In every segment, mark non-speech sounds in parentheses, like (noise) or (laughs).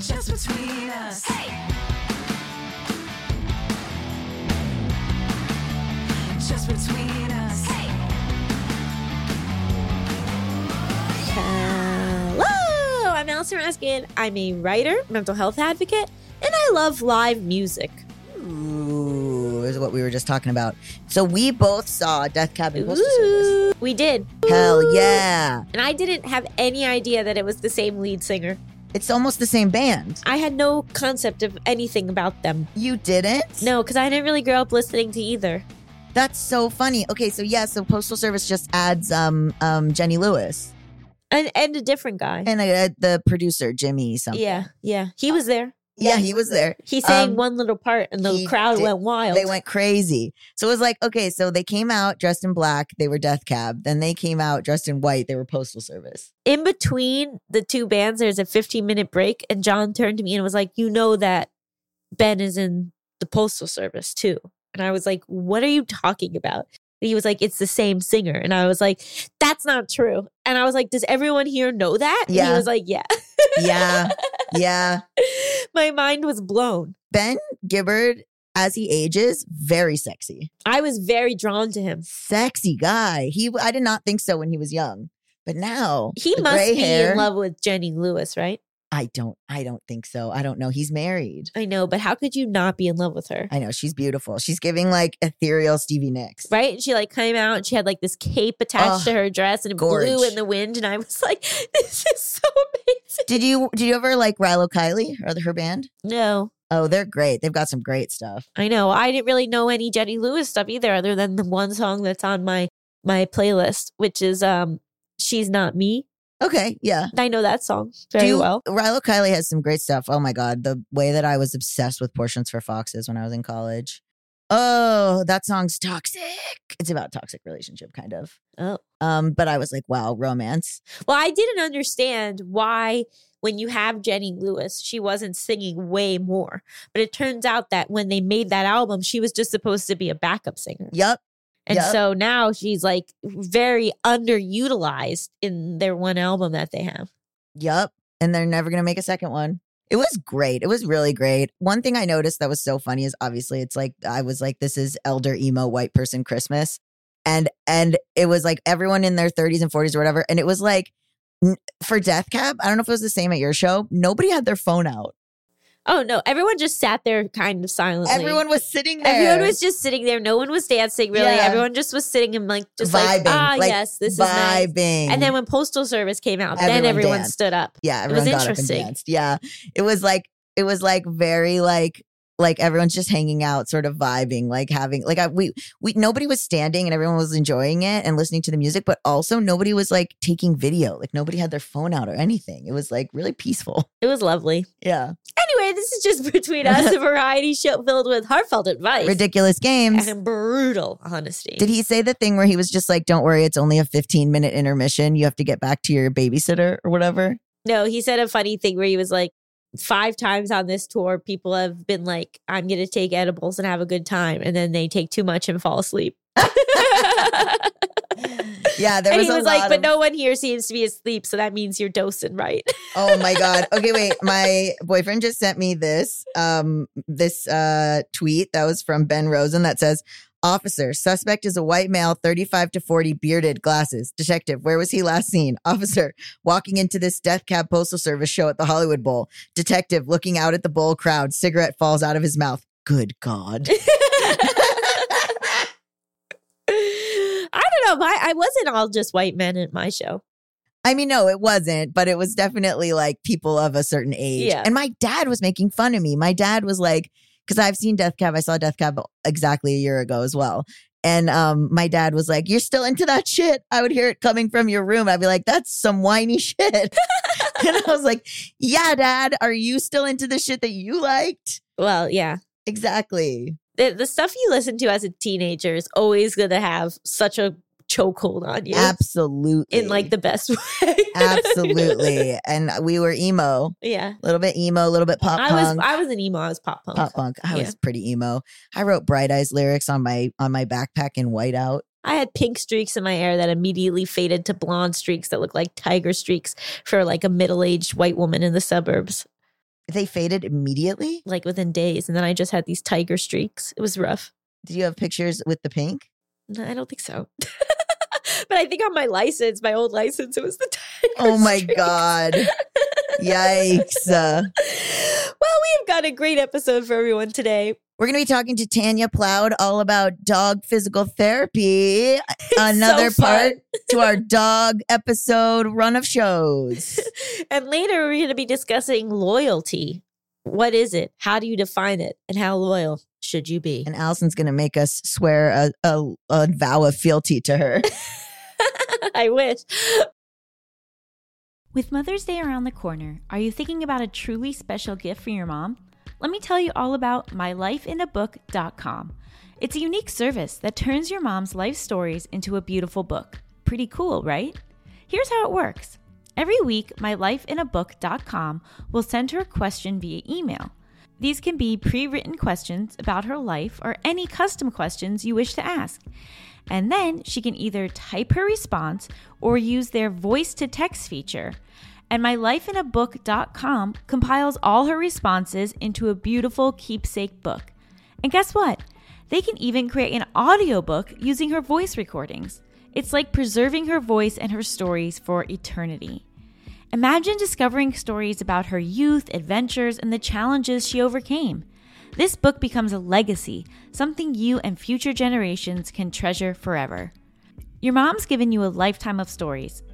Just between us. Just between us. Hello, I'm Allison Raskin. I'm a writer, mental health advocate, and I love live music. Ooh, is what we were just talking about. So we both saw Death Cab and Postal Service. Ooh, we did. Hell yeah. And I didn't have any idea that it was the same lead singer. It's almost the same band. I had no concept of anything about them. You didn't? No, because I didn't really grow up listening to either. That's so funny. Okay, so yeah, so Postal Service just adds um um Jenny Lewis And, and a different guy. and uh, the producer Jimmy something. yeah, yeah. He was there. Yeah, he was there. He sang Um, one little part and the crowd did- went wild. They went crazy. So it was like, okay, so they came out dressed in black, they were Death Cab. Then they came out dressed in white, they were Postal Service. in between the two bands, there's a 15 minute break, and John turned to me and was like, You know that Ben is in the Postal Service too. And I was like, What are you talking about? And he was like, It's the same singer. And I was like, That's not true. And I was like, Does everyone here know that? And he was like, Yeah. Yeah, yeah. (laughs) (laughs) My mind was blown. Ben Gibbard, as he ages, very sexy. I was very drawn to him. Sexy guy. He I did not think so when he was young. But now He must be hair, in love with Jenny Lewis, right? I don't I don't think so. I don't know. He's married. I know, but how could you not be in love with her? I know she's beautiful. She's giving like ethereal Stevie Nicks. right? And she like came out and she had like this cape attached Oh, to her dress and it gorge. blew in the wind. And I was (laughs) like, this is so amazing. Did you did you ever like Rilo Kiley or her band? No, Oh, they're great. They've got some great stuff. I know. I didn't really know any Jenny Lewis stuff either, other than the one song that's on my my playlist, which is um She's Not Me. Okay, yeah. I know that song very Do- well. Rilo Kiley has some great stuff. Oh my god, the way that I was obsessed with Portions for Foxes when I was in college. Oh, that song's toxic. It's about toxic relationship, kind of. Oh. Um, but I was like, wow, romance. Well, I didn't understand why when you have Jenny Lewis, she wasn't singing way more. But it turns out that when they made that album, she was just supposed to be a backup singer. Yep. And Yep. so now she's like very underutilized in their one album that they have. Yep. And they're never gonna make a second one. It was great. It was really great. One thing I noticed that was so funny is obviously it's like I was like, this is elder emo white person Christmas. And and it was like everyone in their 30s and 40s or whatever. And it was like for Death Cab, I don't know if it was the same at your show. Nobody had their phone out. Oh no, everyone just sat there kind of silently. Everyone was sitting there. Everyone was just sitting there. No one was dancing really. Yeah. Everyone just was sitting and like just like Vibing, ah like, yes, this is nice. vibing. And then when Postal Service came out, then Everyone everyone danced. stood up. yeah, it was everyone up and interesting. danced. Yeah, it was like it was like very like like everyone's just hanging out, sort of vibing, like having like I, we we nobody was standing and everyone was enjoying it and listening to the music, but also nobody was like taking video, like nobody had their phone out or anything. It was like really peaceful. It was lovely. Yeah, Anyway, this is just between us, a (laughs) variety show filled with heartfelt advice ridiculous games. and brutal honesty. Did he say the thing where he was just like, "Don't worry, it's only a 15 minute intermission. You have to get back to your babysitter or whatever." No, he said a funny thing where he was like, five times on this tour, people have been like, I'm going to take edibles and have a good time. And then they take too much and fall asleep. (laughs) (laughs) Yeah, there and was he was like, but of- no one here seems to be asleep. So that means you're dosing right. (laughs) Oh my god. (laughs) Okay, wait. My boyfriend just sent me this um this uh tweet that was from Ben Rosen that says Officer, suspect is a white male, 35 to 40, bearded, glasses. Detective, where was he last seen? (laughs) Officer, walking into this death cab postal service show at the Hollywood Bowl. Detective, looking out at the bowl crowd. Cigarette falls out of his mouth. Good God. I don't know. My, I wasn't all just white men at my show. I mean, no, it wasn't, but it was definitely like people of a certain age. Yeah. And my dad was making fun of me. My dad was like, because I've seen Death Cab. I saw Death Cab exactly a year ago as well. And um, my dad was like, You're still into that shit. I would hear it coming from your room. I'd be like, That's some whiny (laughs) shit. (laughs) and I was like, Yeah, dad, are you still into the shit that you liked? Well, yeah. Exactly. The, the stuff you listen to as a teenager is always going to have such a chokehold on you Absolutely. in like the best (laughs) way. Absolutely. And we were emo, yeah. a little bit emo, a little bit pop I was punk. I was an emo. I was pop punk. pop punk. I Yeah. was pretty emo. I wrote Bright Eyes lyrics on my on my backpack in whiteout. I had pink streaks in my hair that immediately faded to blonde streaks that looked like tiger streaks for like a middle aged white woman in the suburbs. They faded immediately. like within days. And then I just had these tiger streaks. It was rough. Did you have pictures with the pink? No, I don't think so. (laughs) but I think on my license, my old license, it was the tiger Oh my streak. god! Yikes! (laughs) Well, we've got a great episode for everyone today. we're gonna be talking to Tanya Plaoude all about dog physical therapy. (laughs) Another so part to our (laughs) dog episode run of shows. And later, we're going to be discussing loyalty. What is it? How do you define it? And how loyal should you be? And Allison's gonna make us swear a, a, a vow of fealty to her. (laughs) I wish. With Mother's Day around the corner, are you thinking about a truly special gift for your mom? Let me tell you all about mylifeinabook.com. It's a unique service that turns your mom's life stories into a beautiful book. Pretty cool, right? Here's how it works. Every week, mylifeinabook.com will send her a question via email. These can be pre written questions about her life or any custom questions you wish to ask. And then she can either type her response or use their voice to text feature. And mylifeinabook.com compiles all her responses into a beautiful keepsake book. And guess what? They can even create an audiobook using her voice recordings. It's like preserving her voice and her stories for eternity. Imagine discovering stories about her youth, adventures, and the challenges she overcame. This book becomes a legacy, something you and future generations can treasure forever. Your mom's given you a lifetime of stories.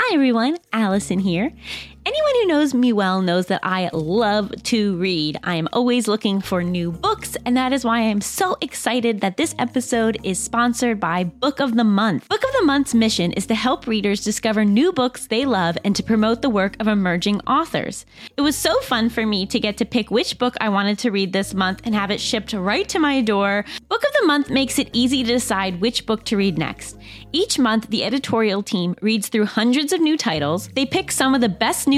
Hi everyone, Allison here. Anyone who knows me well knows that I love to read. I am always looking for new books, and that is why I am so excited that this episode is sponsored by Book of the Month. Book of the Month's mission is to help readers discover new books they love and to promote the work of emerging authors. It was so fun for me to get to pick which book I wanted to read this month and have it shipped right to my door. Book of the Month makes it easy to decide which book to read next. Each month, the editorial team reads through hundreds of new titles. They pick some of the best new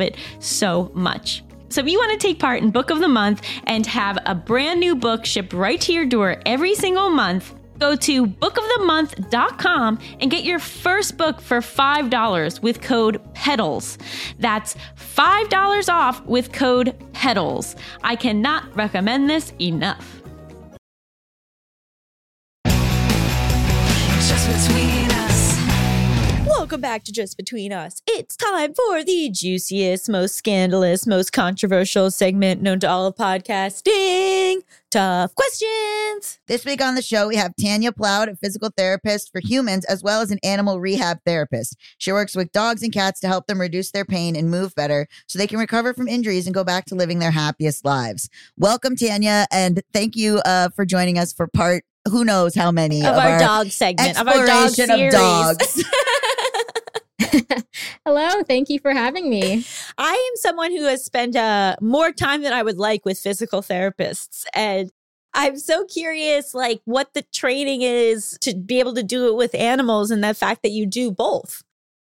it so much. So, if you want to take part in Book of the Month and have a brand new book shipped right to your door every single month, go to bookofthemonth.com and get your first book for $5 with code PEDALS. That's $5 off with code PEDALS. I cannot recommend this enough. Back to Just Between Us. It's time for the juiciest, most scandalous, most controversial segment known to all of podcasting tough questions. This week on the show, we have Tanya Plaoude, a physical therapist for humans, as well as an animal rehab therapist. She works with dogs and cats to help them reduce their pain and move better so they can recover from injuries and go back to living their happiest lives. Welcome, Tanya, and thank you uh, for joining us for part who knows how many Of, our, dog segment, of our dog series. of dogs. (laughs) (laughs) Hello, thank you for having me. I am someone who has spent uh, more time than I would like with physical therapists. And I'm so curious, like, what the training is to be able to do it with animals and the fact that you do both.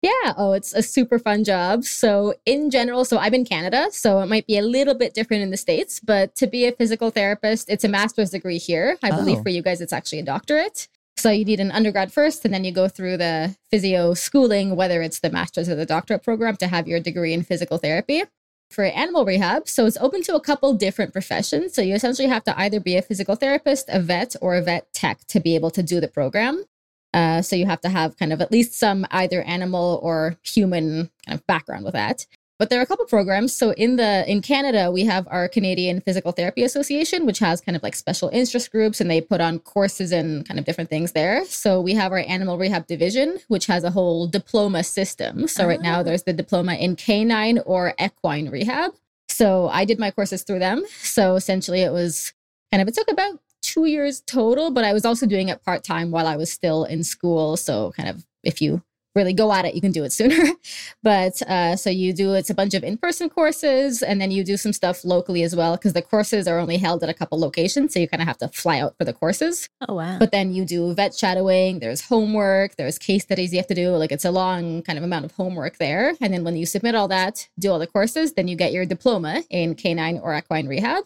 Yeah, oh, it's a super fun job. So, in general, so I'm in Canada, so it might be a little bit different in the States, but to be a physical therapist, it's a master's degree here. I believe Oh. for you guys, it's actually a doctorate. So, you need an undergrad first, and then you go through the physio schooling, whether it's the master's or the doctorate program, to have your degree in physical therapy. For animal rehab, so it's open to a couple different professions. So, you essentially have to either be a physical therapist, a vet, or a vet tech to be able to do the program. Uh, so you have to have kind of at least some either animal or human kind of background with that. But there are a couple programs. So in the in Canada, we have our Canadian Physical Therapy Association, which has kind of like special interest groups, and they put on courses and kind of different things there. So we have our Animal Rehab Division, which has a whole diploma system. So right now, Ah. there's the diploma in canine or equine rehab. So I did my courses through them. So essentially, it was kind of it took about two years total, but I was also doing it part time while I was still in school. So kind of if you really go at it, you can do it sooner. (laughs) but uh, so you do it's a bunch of in person courses, and then you do some stuff locally as well because the courses are only held at a couple locations, so you kind of have to fly out for the courses. Oh, wow. But then you do vet shadowing, there's homework, there's case studies you have to do. Like it's a long kind of amount of homework there. And then when you submit all that, do all the courses, then you get your diploma in canine or equine rehab.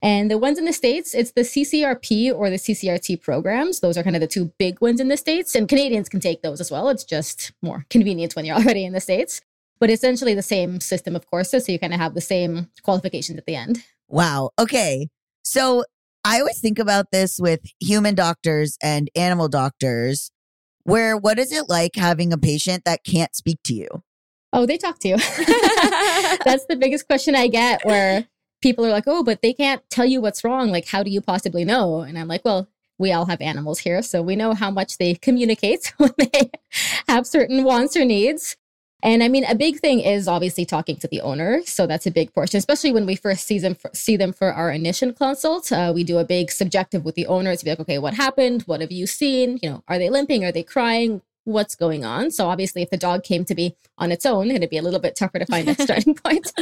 And the ones in the States, it's the CCRP or the CCRT programs. Those are kind of the two big ones in the States. And Canadians can take those as well. It's just more convenient when you're (laughs) already in the States. But essentially the same system of courses. So you kind of have the same qualifications at the end. Wow. Okay. So I always think about this with human doctors and animal doctors, where what is it like having a patient that can't speak to you? Oh, they talk to you. (laughs) (laughs) That's the biggest question I get where people are like, oh, but they can't tell you what's wrong. Like, how do you possibly know? And I'm like, well, we all have animals here. So we know how much they communicate (laughs) when they have certain wants or needs. And I mean, a big thing is obviously talking to the owner. So that's a big portion, especially when we first see them for, see them for our initial consult. Uh, we do a big subjective with the owner to be like, okay, what happened? What have you seen? You know, are they limping? Are they crying? What's going on? So obviously, if the dog came to be on its own, it'd be a little bit tougher to find that (laughs) starting point.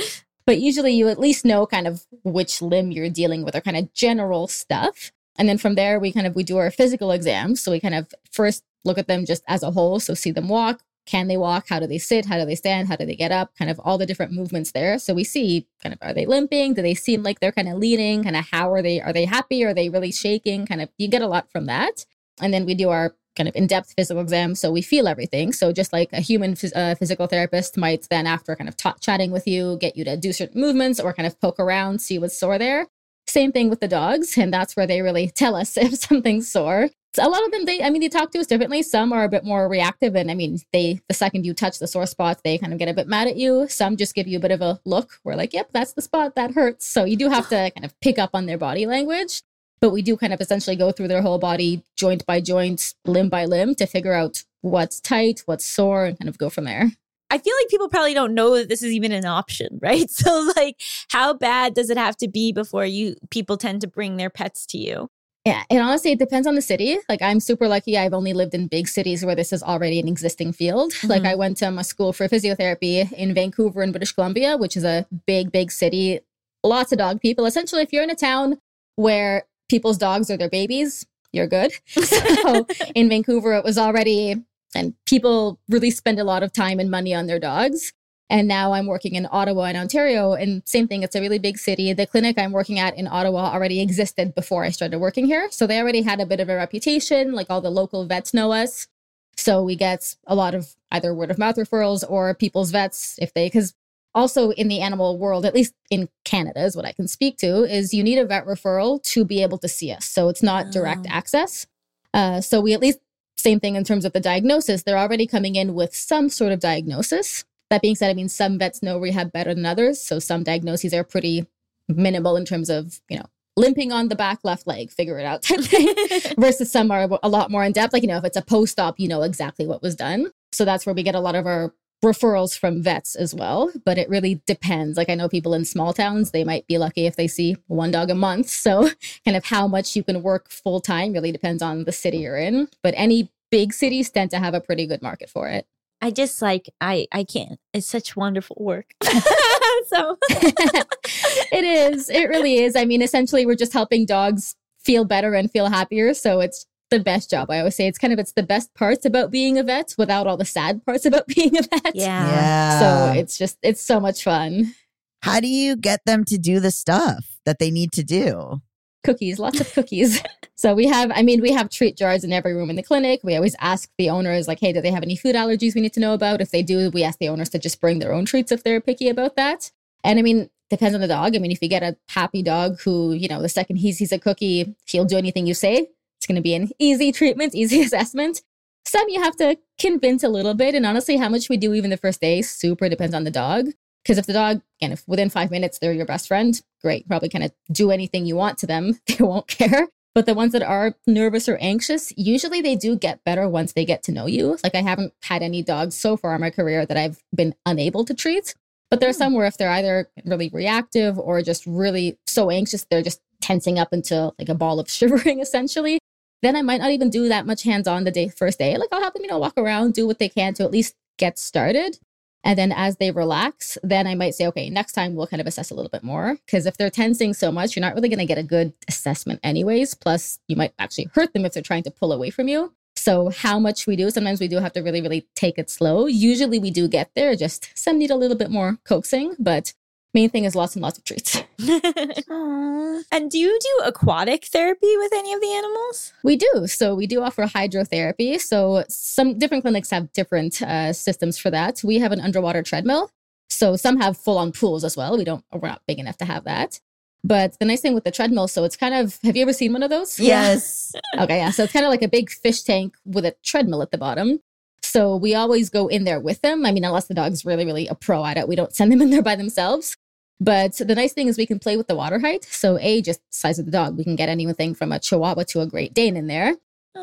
But usually, you at least know kind of which limb you're dealing with, or kind of general stuff. And then from there, we kind of we do our physical exams. So we kind of first look at them just as a whole. So see them walk. Can they walk? How do they sit? How do they stand? How do they get up? Kind of all the different movements there. So we see kind of are they limping? Do they seem like they're kind of leaning? Kind of how are they? Are they happy? Are they really shaking? Kind of you get a lot from that. And then we do our kind of in-depth physical exam so we feel everything. So just like a human phys- uh, physical therapist might then after kind of ta- chatting with you get you to do certain movements or kind of poke around see what's sore there. Same thing with the dogs and that's where they really tell us (laughs) if something's sore. So a lot of them they i mean they talk to us differently. Some are a bit more reactive and i mean they the second you touch the sore spot they kind of get a bit mad at you. Some just give you a bit of a look. We're like yep that's the spot that hurts. So you do have (sighs) to kind of pick up on their body language but we do kind of essentially go through their whole body joint by joint limb by limb to figure out what's tight what's sore and kind of go from there I feel like people probably don't know that this is even an option, (laughs) right? So like how bad does it have to be before you people tend to bring their pets to you? yeah and honestly it depends on the city like i'm super lucky i've only lived in big cities where this is already an existing field like Mhm. i went to my school for physiotherapy in vancouver in british columbia which is a big big city lots of dog people essentially if you're in a town where people's dogs are their babies you're good (laughs) so in Vancouver, it was already, and people really spend a lot of time and money on their dogs. And now I'm working in Ottawa and Ontario, and same thing. It's a really big city. The clinic I'm working at in Ottawa already existed before I started working here, so they already had a bit of a reputation. Like all the local vets know us, so we get a lot of either word of mouth referrals or people's vets if they because also in the animal world, at least in Canada, is what I can speak to, is you need a vet referral to be able to see us. So it's not direct Oh. access. Uh, so we at least same thing in terms of the diagnosis. They're already coming in with some sort of diagnosis. That being said, I mean some vets know rehab better than others. So some diagnoses are pretty minimal in terms of you know limping on the back left leg, figure it out type (laughs) thing. Versus some are a lot more in depth. Like, you know, if it's a post op, you know exactly what was done. So that's where we get a lot of our referrals from vets as well. But it really depends. Like, I know people in small towns, they might be lucky if they see one dog a month. So, (laughs) kind of how much you can work full time really depends on the city you're in. But any big cities tend to have a pretty good market for it. I just like I I can't. It's such wonderful work. (laughs) (laughs) so it is. It really is. I mean, essentially, we're just helping dogs feel better and feel happier. So it's the best job. I always say it's kind of it's the best parts about being a vet without all the sad parts about (laughs) being a vet. yeah. Yeah. So it's just it's so much fun. How do you get them to do the stuff that they need to do? Cookies, lots of cookies. (laughs) so we have, I mean, we have treat jars in every room in the clinic. We always ask the owners, like, hey, do they have any food allergies we need to know about? If they do, we ask the owners to just bring their own treats if they're picky about that. And I mean, depends on the dog. I mean, if you get a happy dog who, you know, the second he sees a cookie, he'll do anything you say. It's going to be an easy treatment, (laughs) easy assessment. Some you have to convince a little bit. And honestly, how much we do even the first day super depends on the dog. Because if the dog, again, if within five minutes they're your best friend, great. Probably kind of do anything you want to them. (laughs) They won't care. But the ones that are nervous or anxious, usually they do get better once they get to know you. Like I haven't had any dogs so far in my career that I've been unable to treat. But there are hmm. some where if they're either really reactive or just really so anxious, they're just tensing up into like a ball of (laughs) shivering essentially. Then I might not even do that much hands on the day first day. Like I'll have them, you know, walk around, do what they can to at least get started. And then as they relax, then I might say, okay, next time we'll kind of assess a little bit more. Because if they're tensing so much, you're not really going to get a good assessment, anyways. Plus, you might actually hurt them if they're trying to pull away from you. So, how much we do, sometimes we do have to really, really take it slow. Usually we do get there, just some need a little bit more coaxing. But main thing is lots and lots of treats. (laughs) And do you do aquatic therapy with any of the animals? We do. So we do offer hydrotherapy. So some different clinics have different uh, systems for that. We have an underwater treadmill. So some have full on pools as well. We don't, we're not big enough to have that. But the nice thing with the treadmill, so it's kind of, have you ever seen one of those? Yes. (laughs) Okay, yeah. So it's kind of like a big fish tank with a treadmill at the bottom. So we always go in there with them. I mean, unless the dog's really, really a pro at it, we don't send them in there by themselves. But the nice thing is we can play with the water height. So A, just size of the dog. We can get anything from a Chihuahua to a Great Dane in there.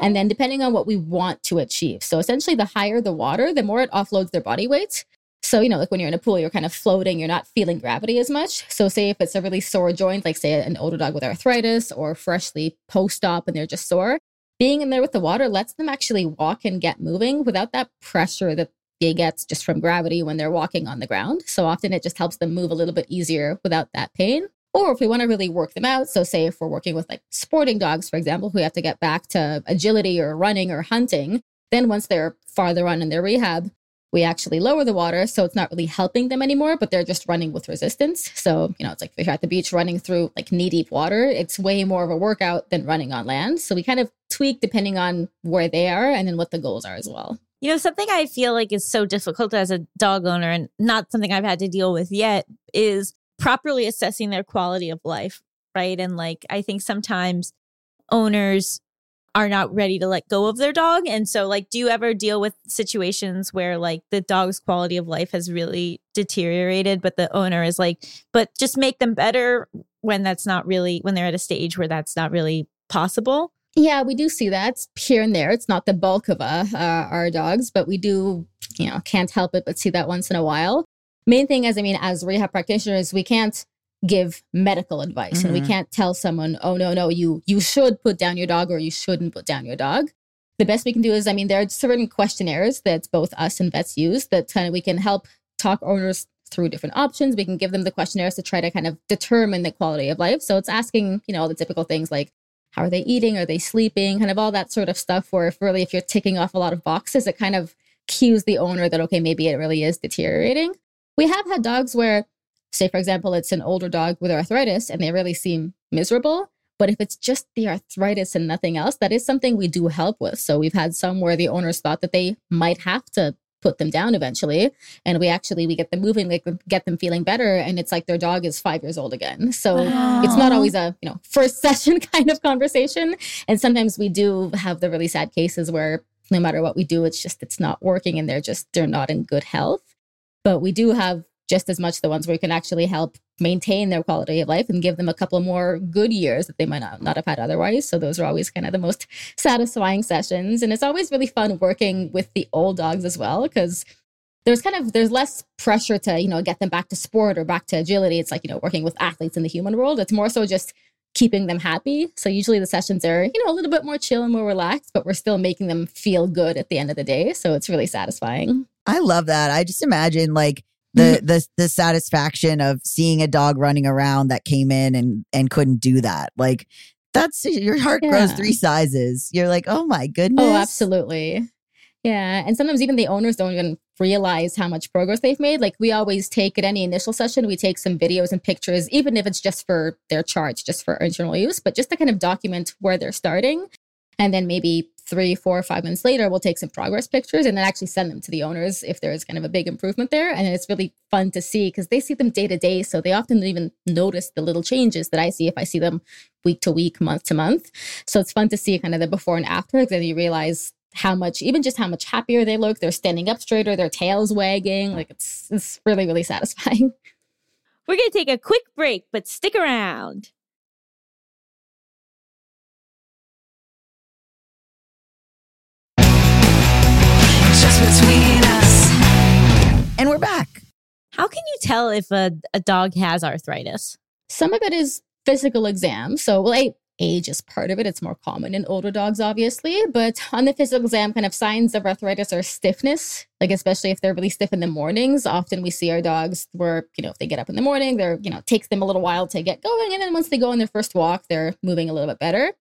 And then oh. depending on what we want to achieve. So essentially the higher the water, the more it offloads their body weight. So, you know, like when you're in a pool, you're kind of floating, you're not feeling gravity as much. So, say if it's a really sore joint, like say an older dog with arthritis or freshly post op and they're just sore, being in there with the water lets them actually walk and get moving without that pressure that they get just from gravity when they're walking on the ground. So, often it just helps them move a little bit easier without that pain. Or if we want to really work them out, so say if we're working with like sporting dogs, for example, who have to get back to agility or running or hunting, then once they're farther on in their rehab, we actually lower the water. So it's not really helping them anymore, but they're just running with resistance. So, you know, it's like if you're at the beach running through like knee deep water, it's way more of a workout than running on land. So we kind of tweak depending on where they are and then what the goals are as well. You know, something I feel like is so difficult as a dog owner and not something I've had to deal with yet is properly assessing their quality of life, right? And like, I think sometimes owners are not ready to let go of their dog. And so, like, do you ever deal with situations where like the dog's quality of life has really deteriorated, but the owner is like, but just make them better when that's not really, when they're at a stage where that's not really possible? Yeah, we do see that here and there. It's not the bulk of uh, uh, our dogs, but we do, you know, can't help it but see that once in a while. Main thing is, I mean, as rehab practitioners, we can't give medical advice and we Mhm. can't tell someone, oh no, no, you you should put down your dog or you shouldn't put down your dog. The best we can do is, I mean, there are certain questionnaires that both us and vets use that kind of we can help talk owners through different options. We can give them the questionnaires to try to kind of determine the quality of life. So it's asking, you know, all the typical things like how are they eating? Are they sleeping? Kind of all that sort of stuff. Where if really, if you're ticking off a lot of boxes, it kind of cues the owner that, okay, maybe it really is deteriorating. We have had dogs where, say, for example, it's an older dog with arthritis and they really seem miserable. But if it's just the arthritis and nothing else, that is something we do help with. So we've had some where the owners thought that they might have to put them down eventually. And we actually we get them moving like get them feeling better. And it's like their dog is five years old again. So it's not always a you know first (laughs) session kind of conversation. And sometimes we do have the really sad cases where no matter what we do it's just it's not working and they're just they're not in good health. But we do have just as much the ones where we can actually help maintain their quality of life and give them a couple more good years that they might not, not have had otherwise. So those are always kind of the most (laughs) satisfying sessions. And it's always really fun working with the old dogs as well, because there's kind of there's less pressure to, you know, get them back to sport or back to agility. It's like, you know, working with athletes in the human world. It's more so just keeping them happy. So usually the sessions are, you know, a little bit more chill and more relaxed, but we're still making them feel good at the end of the day. So it's really satisfying. I love that. I just imagine like the mm-hmm. the the satisfaction of seeing a dog running around that came in and and couldn't do that. Like that's your heart grows three sizes. You're like, oh my oh, goodness. Oh, absolutely. Yeah. And sometimes even the owners don't even realize how much progress they've made. Like we always take at any initial session, we take some videos and pictures, even if it's just for their charts, just for internal use, but just to kind of document where they're starting. And then maybe three, four, five months later, we'll take some progress pictures and then actually send them to the owners if there's kind of a big improvement there. And it's really fun to see because they see them day to day. So they often don't even notice the little changes that I see if I see them week to week, month to month. So it's fun to see kind of the before and after because then you realize how much, even just how much happier they look. They're standing up straighter, their tails wagging. Like it's, it's really, really satisfying. (laughs) We're going to take a quick break, but stick around. And we're back. How can you tell if a, a dog has arthritis? Some of it is physical exam. So, well, a- age is part of it. It's more common in older dogs, obviously. But on the physical exam, kind of signs of arthritis are stiffness, like especially if they're really stiff in the mornings. Often we see our dogs where, you know, if they get up in the morning, they're, you know, takes them a little while to get going. And then once they go on their first walk, they're moving a little bit better.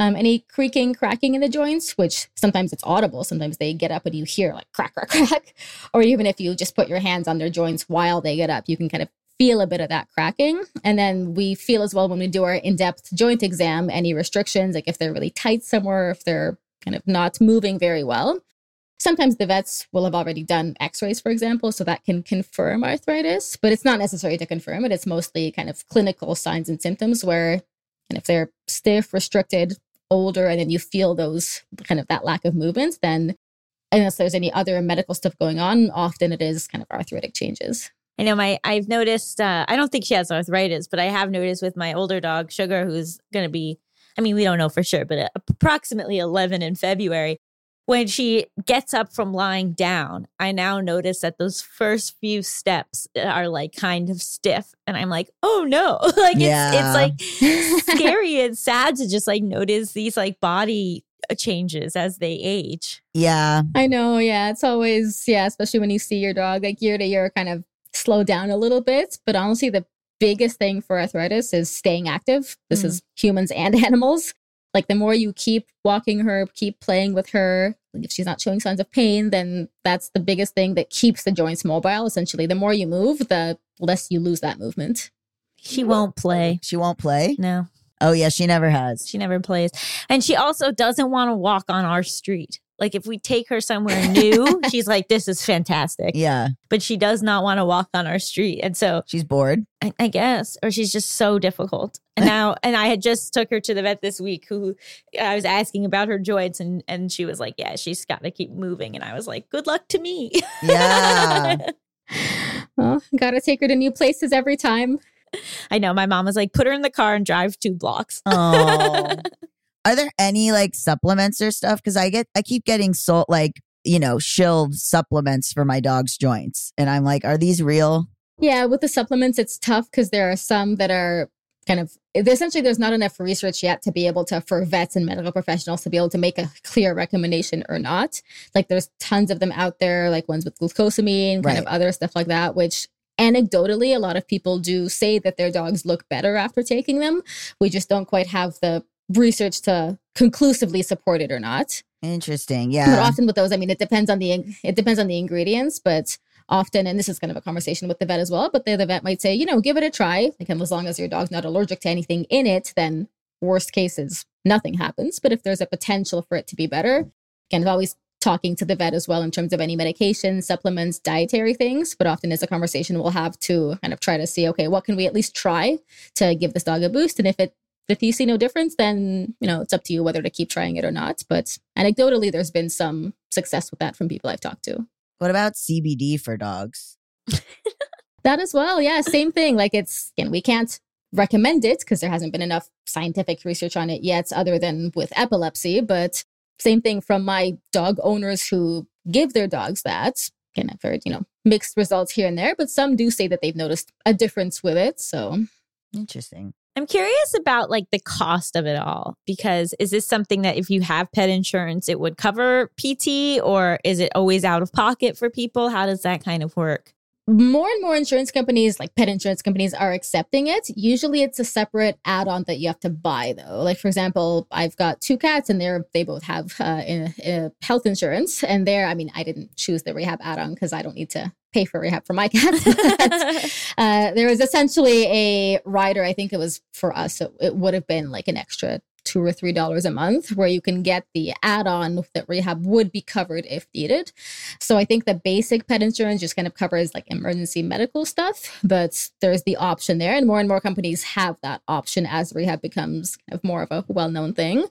Um, any creaking, cracking in the joints, which sometimes it's audible. Sometimes they get up and you hear like crack, crack, (laughs) crack. Or even if you just put your hands on their joints while they get up, you can kind of feel a bit of that cracking. And then we feel as well when we do our in depth joint exam any restrictions, like if they're really tight somewhere, if they're kind of not moving very well. Sometimes the vets will have already done x rays, for example, so that can confirm arthritis, but it's not necessary to confirm it. It's mostly kind of clinical signs and symptoms where, and if they're stiff, restricted, older, and then you feel those kind of that lack of movement, then unless there's any other medical stuff going on, often it is kind of arthritic changes. I know my I've noticed uh, I don't think she has arthritis, but I have noticed with my older dog Sugar who's going to be I mean we don't know for sure, but uh, approximately 11 in February when she gets up from lying down, I now notice that those first few steps are like kind of stiff and I'm like, "Oh no." (laughs) like Yeah. it's it's like (laughs) scary and sad to just like notice these like body uh, changes as they age. Yeah. I know, yeah. It's always, yeah, especially when you see your dog like year to year kind of slow down a little bit. But honestly, the biggest thing for arthritis is staying active. This Mm. is humans and (laughs) animals. Like the more you keep walking her, keep playing with her, if she's not showing signs of pain, then that's the biggest thing that keeps the joints mobile. Essentially, the more you move, the less you lose that movement. She won't play. She won't play. No. Oh yeah, she never has. She never plays. And she also doesn't want to walk on our street. Like if we take her somewhere (laughs) new, she's like, this is fantastic. Yeah. But she does not want to walk on our street. And so She's bored. I, I guess, or she's just so difficult. And (laughs) now, and I had just took her to the vet this week who I was asking about her joints and, and she was like, yeah, she's got to keep moving. And I was like, good luck to me. Yeah. (laughs) Well, gotta take her to new places every time. I know. My mom was like, put her in the car and drive two blocks. Oh. Are there any like supplements or stuff? Because I get I keep getting salt like, you know, shilled supplements for my dog's joints. And I'm like, are these real? Yeah, with the supplements, it's tough because there are some that are kind of essentially there's not enough research yet to be able to for vets and medical professionals to be able to make a clear recommendation or not. Like there's tons of them out there, like ones with glucosamine, kind of other stuff like that, which anecdotally a lot of people do say that their dogs look better after taking them. We just don't quite have the research to conclusively support it or not. Interesting. Yeah. But often with those, I mean, it depends on the it depends on the ingredients, but often, and this is kind of a conversation with the vet as well. But the, the vet might say, you know, give it a try. Like, and as long as your dog's not allergic to anything in it, then worst cases, nothing happens. But if there's a potential for it to be better, again, always talking to the vet as well in terms of any medication, supplements, dietary things. But often, it's a conversation we'll have to kind of try to see, okay, what can we at least try to give this dog a boost? And if it if you see no difference, then you know it's up to you whether to keep trying it or not. But anecdotally, there's been some success with that from people I've talked to. What about CBD for dogs? That as well. Yeah, same thing. Like it's, again, we can't recommend it because there hasn't been enough scientific research on it yet, other than with epilepsy. But same thing from my dog owners who give their dogs that. Again, I've heard, you know, mixed results here and there, but some do say that they've noticed a difference with it. So Interesting. I'm curious about like the cost of it all because is this something that if you have pet insurance, it would cover PT or is it always out of pocket for people? How does that kind of work? more and more insurance companies, like pet insurance companies, are accepting it. Usually, it's a separate add-on that you have to buy, though. Like for example, I've got two cats, and they're they both have uh, a, a health insurance, and there, I mean, I didn't choose the rehab add-on because I don't need to pay for rehab for my (laughs) cats. uh, there was essentially a rider. I think it was for us. It, it would have been like an extra two or three dollars a month where you can get the add-on that rehab would be covered if needed so i think the basic pet insurance just kind of covers like emergency medical stuff but there's the option there and more and more companies have that option as rehab becomes kind of more of a well-known thing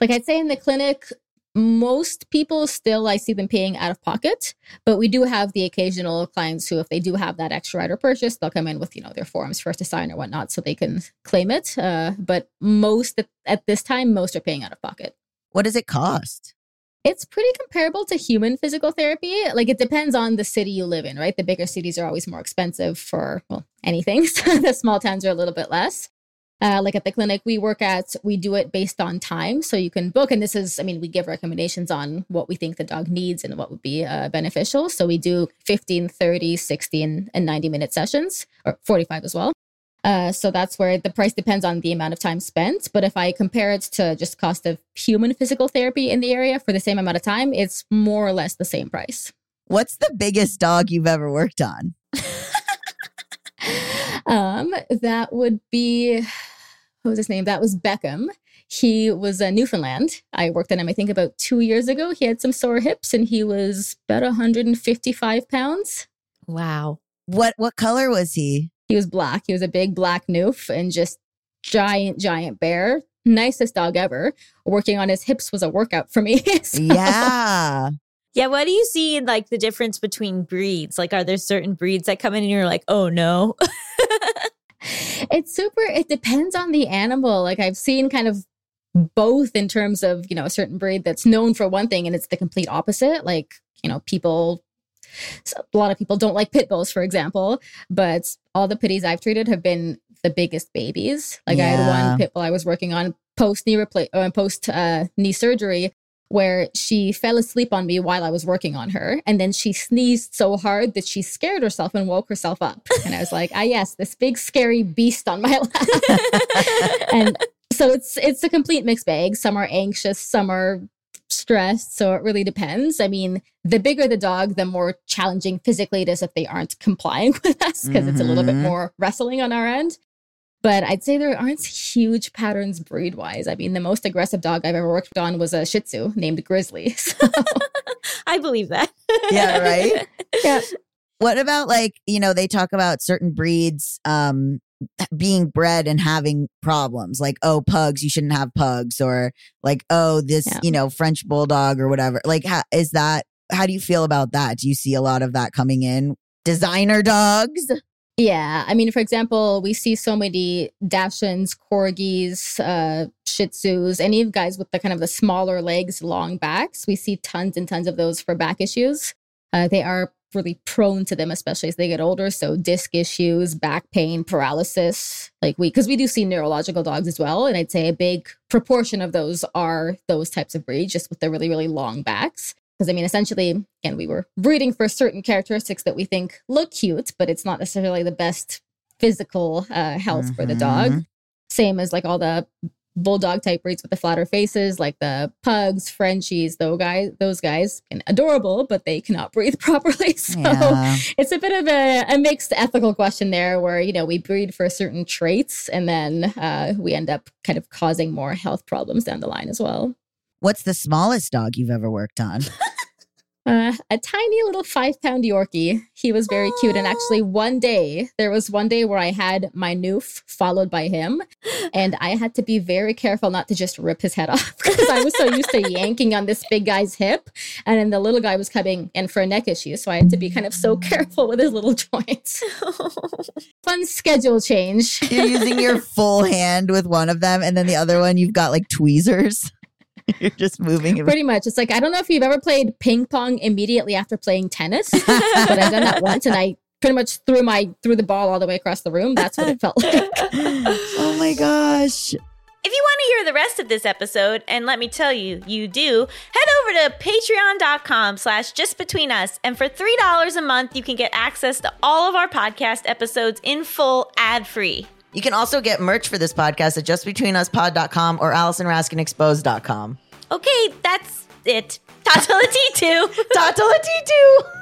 like i'd say in the clinic most people still I see them paying out of pocket, but we do have the occasional clients who, if they do have that extra rider purchase, they'll come in with you know their forms for us to sign or whatnot, so they can claim it. Uh, but most at, at this time, most are paying out of pocket. What does it cost? It's pretty comparable to human physical therapy. Like it depends on the city you live in, right? The bigger cities are always more expensive for well anything. (laughs) So the small towns are a little bit less. Uh, like at the clinic we work at, we do it based on time. So you can book, and this is, I mean, we give recommendations on what we think the dog needs and what would be uh, beneficial. So we do 15, 30, 60, and, and 90 minute sessions, or 45 as well. Uh, so that's where the price depends on the amount of time spent. But if I compare it to just cost of human physical therapy in the area for the same amount of time, it's more or less the same price. What's the biggest dog you've ever worked on? (laughs) um, that would be what was his name? That was Beckham. He was a Newfoundland. I worked on him, I think, about two years ago. He had some sore hips and he was about 155 pounds. Wow. What what color was he? He was black. He was a big black noof and just giant, giant bear. Nicest dog ever. Working on his hips was a workout for me. (laughs) So- Yeah. Yeah, what do you see in like the difference between breeds? Like, are there certain breeds that come in and you're like, oh no? (laughs) it's super it depends on the animal. Like i've seen kind of both in terms of you know a certain breed that's known for one thing and it's the complete opposite. Like you know people a lot of people don't like pit bulls for example but all the pitties i've treated have been the biggest babies. Like i had one pit bull i was working on post knee repla- uh, post uh, knee surgery where she fell asleep on me while I was working on her. And then she sneezed so hard that she scared herself and woke herself up. And I was like, ah, yes, this big scary beast on my (laughs) lap. and so it's it's a complete mixed bag. Some are anxious, some are stressed. So it really depends. I mean, the bigger the dog, the more challenging physically it is if they aren't complying (laughs) with us because it's a little bit Mhm. more wrestling on our end. But I'd say there aren't huge patterns breed wise. I mean, the most aggressive dog I've ever worked on was a Shih Tzu named Grizzly. (laughs) So, I believe that. Yeah, right? (laughs) yeah. What about like, you know, they talk about certain breeds um being bred and having problems like oh pugs you shouldn't have pugs or like oh this Yeah. you know french bulldog or whatever like how, is that how do you feel about that do you see a lot of that coming in designer dogs Yeah, I mean, for example, we see so many Dachshunds, Corgis, uh, Shih Tzus, any of guys with the kind of the smaller legs, long backs. We see tons and tons of those for back issues. Uh, they are really prone to them, especially as they get older. So disc issues, back pain, paralysis. Like we, because we do see neurological dogs as well, and I'd say a big proportion of those are those types of breeds, just with the really really long backs. Because I mean, essentially, again, we were breeding for certain characteristics that we think look cute, but it's not necessarily the best physical uh, health for the dog. Mhm. Same as like all the bulldog type breeds with the flatter faces, like the pugs, Frenchies, those guys, those guys, can adorable, but they cannot (laughs) breathe properly. (laughs) So yeah it's a bit of a, a mixed ethical question there, where you know we breed for certain traits, and then uh, we end up kind of causing more health problems down the line as well. What's the smallest dog you've ever worked on (laughs) Uh, a tiny little five pound Yorkie. He was very cute. And actually, one day, there was one day where I had my noof followed by him, and I had to be very careful not to just rip his head (laughs) off because I was so used to yanking on this big guy's hip. And then the little guy was coming in for a neck issue. So I had to be kind of so careful with his little (laughs) joints. Fun schedule change. You're using your full hand with one of them, and then the other one you've got like tweezers. (laughs) You're just moving it. Pretty much. It's like, I don't know if you've ever played ping pong immediately after playing tennis, (laughs) but I've done that once and I pretty much threw my threw the ball all the way across the room. That's what it felt like. (laughs) oh my gosh. If you want to hear the rest of this episode, and let me tell you, you do, head over to patreon.com slash just between us. And for $3 a month, you can get access to all of our podcast episodes in full ad free. You can also get merch for this podcast at justbetweenuspod.com or AllisonRaskinExposed.com. Okay, that's it. Tatala T2. Tatala T2.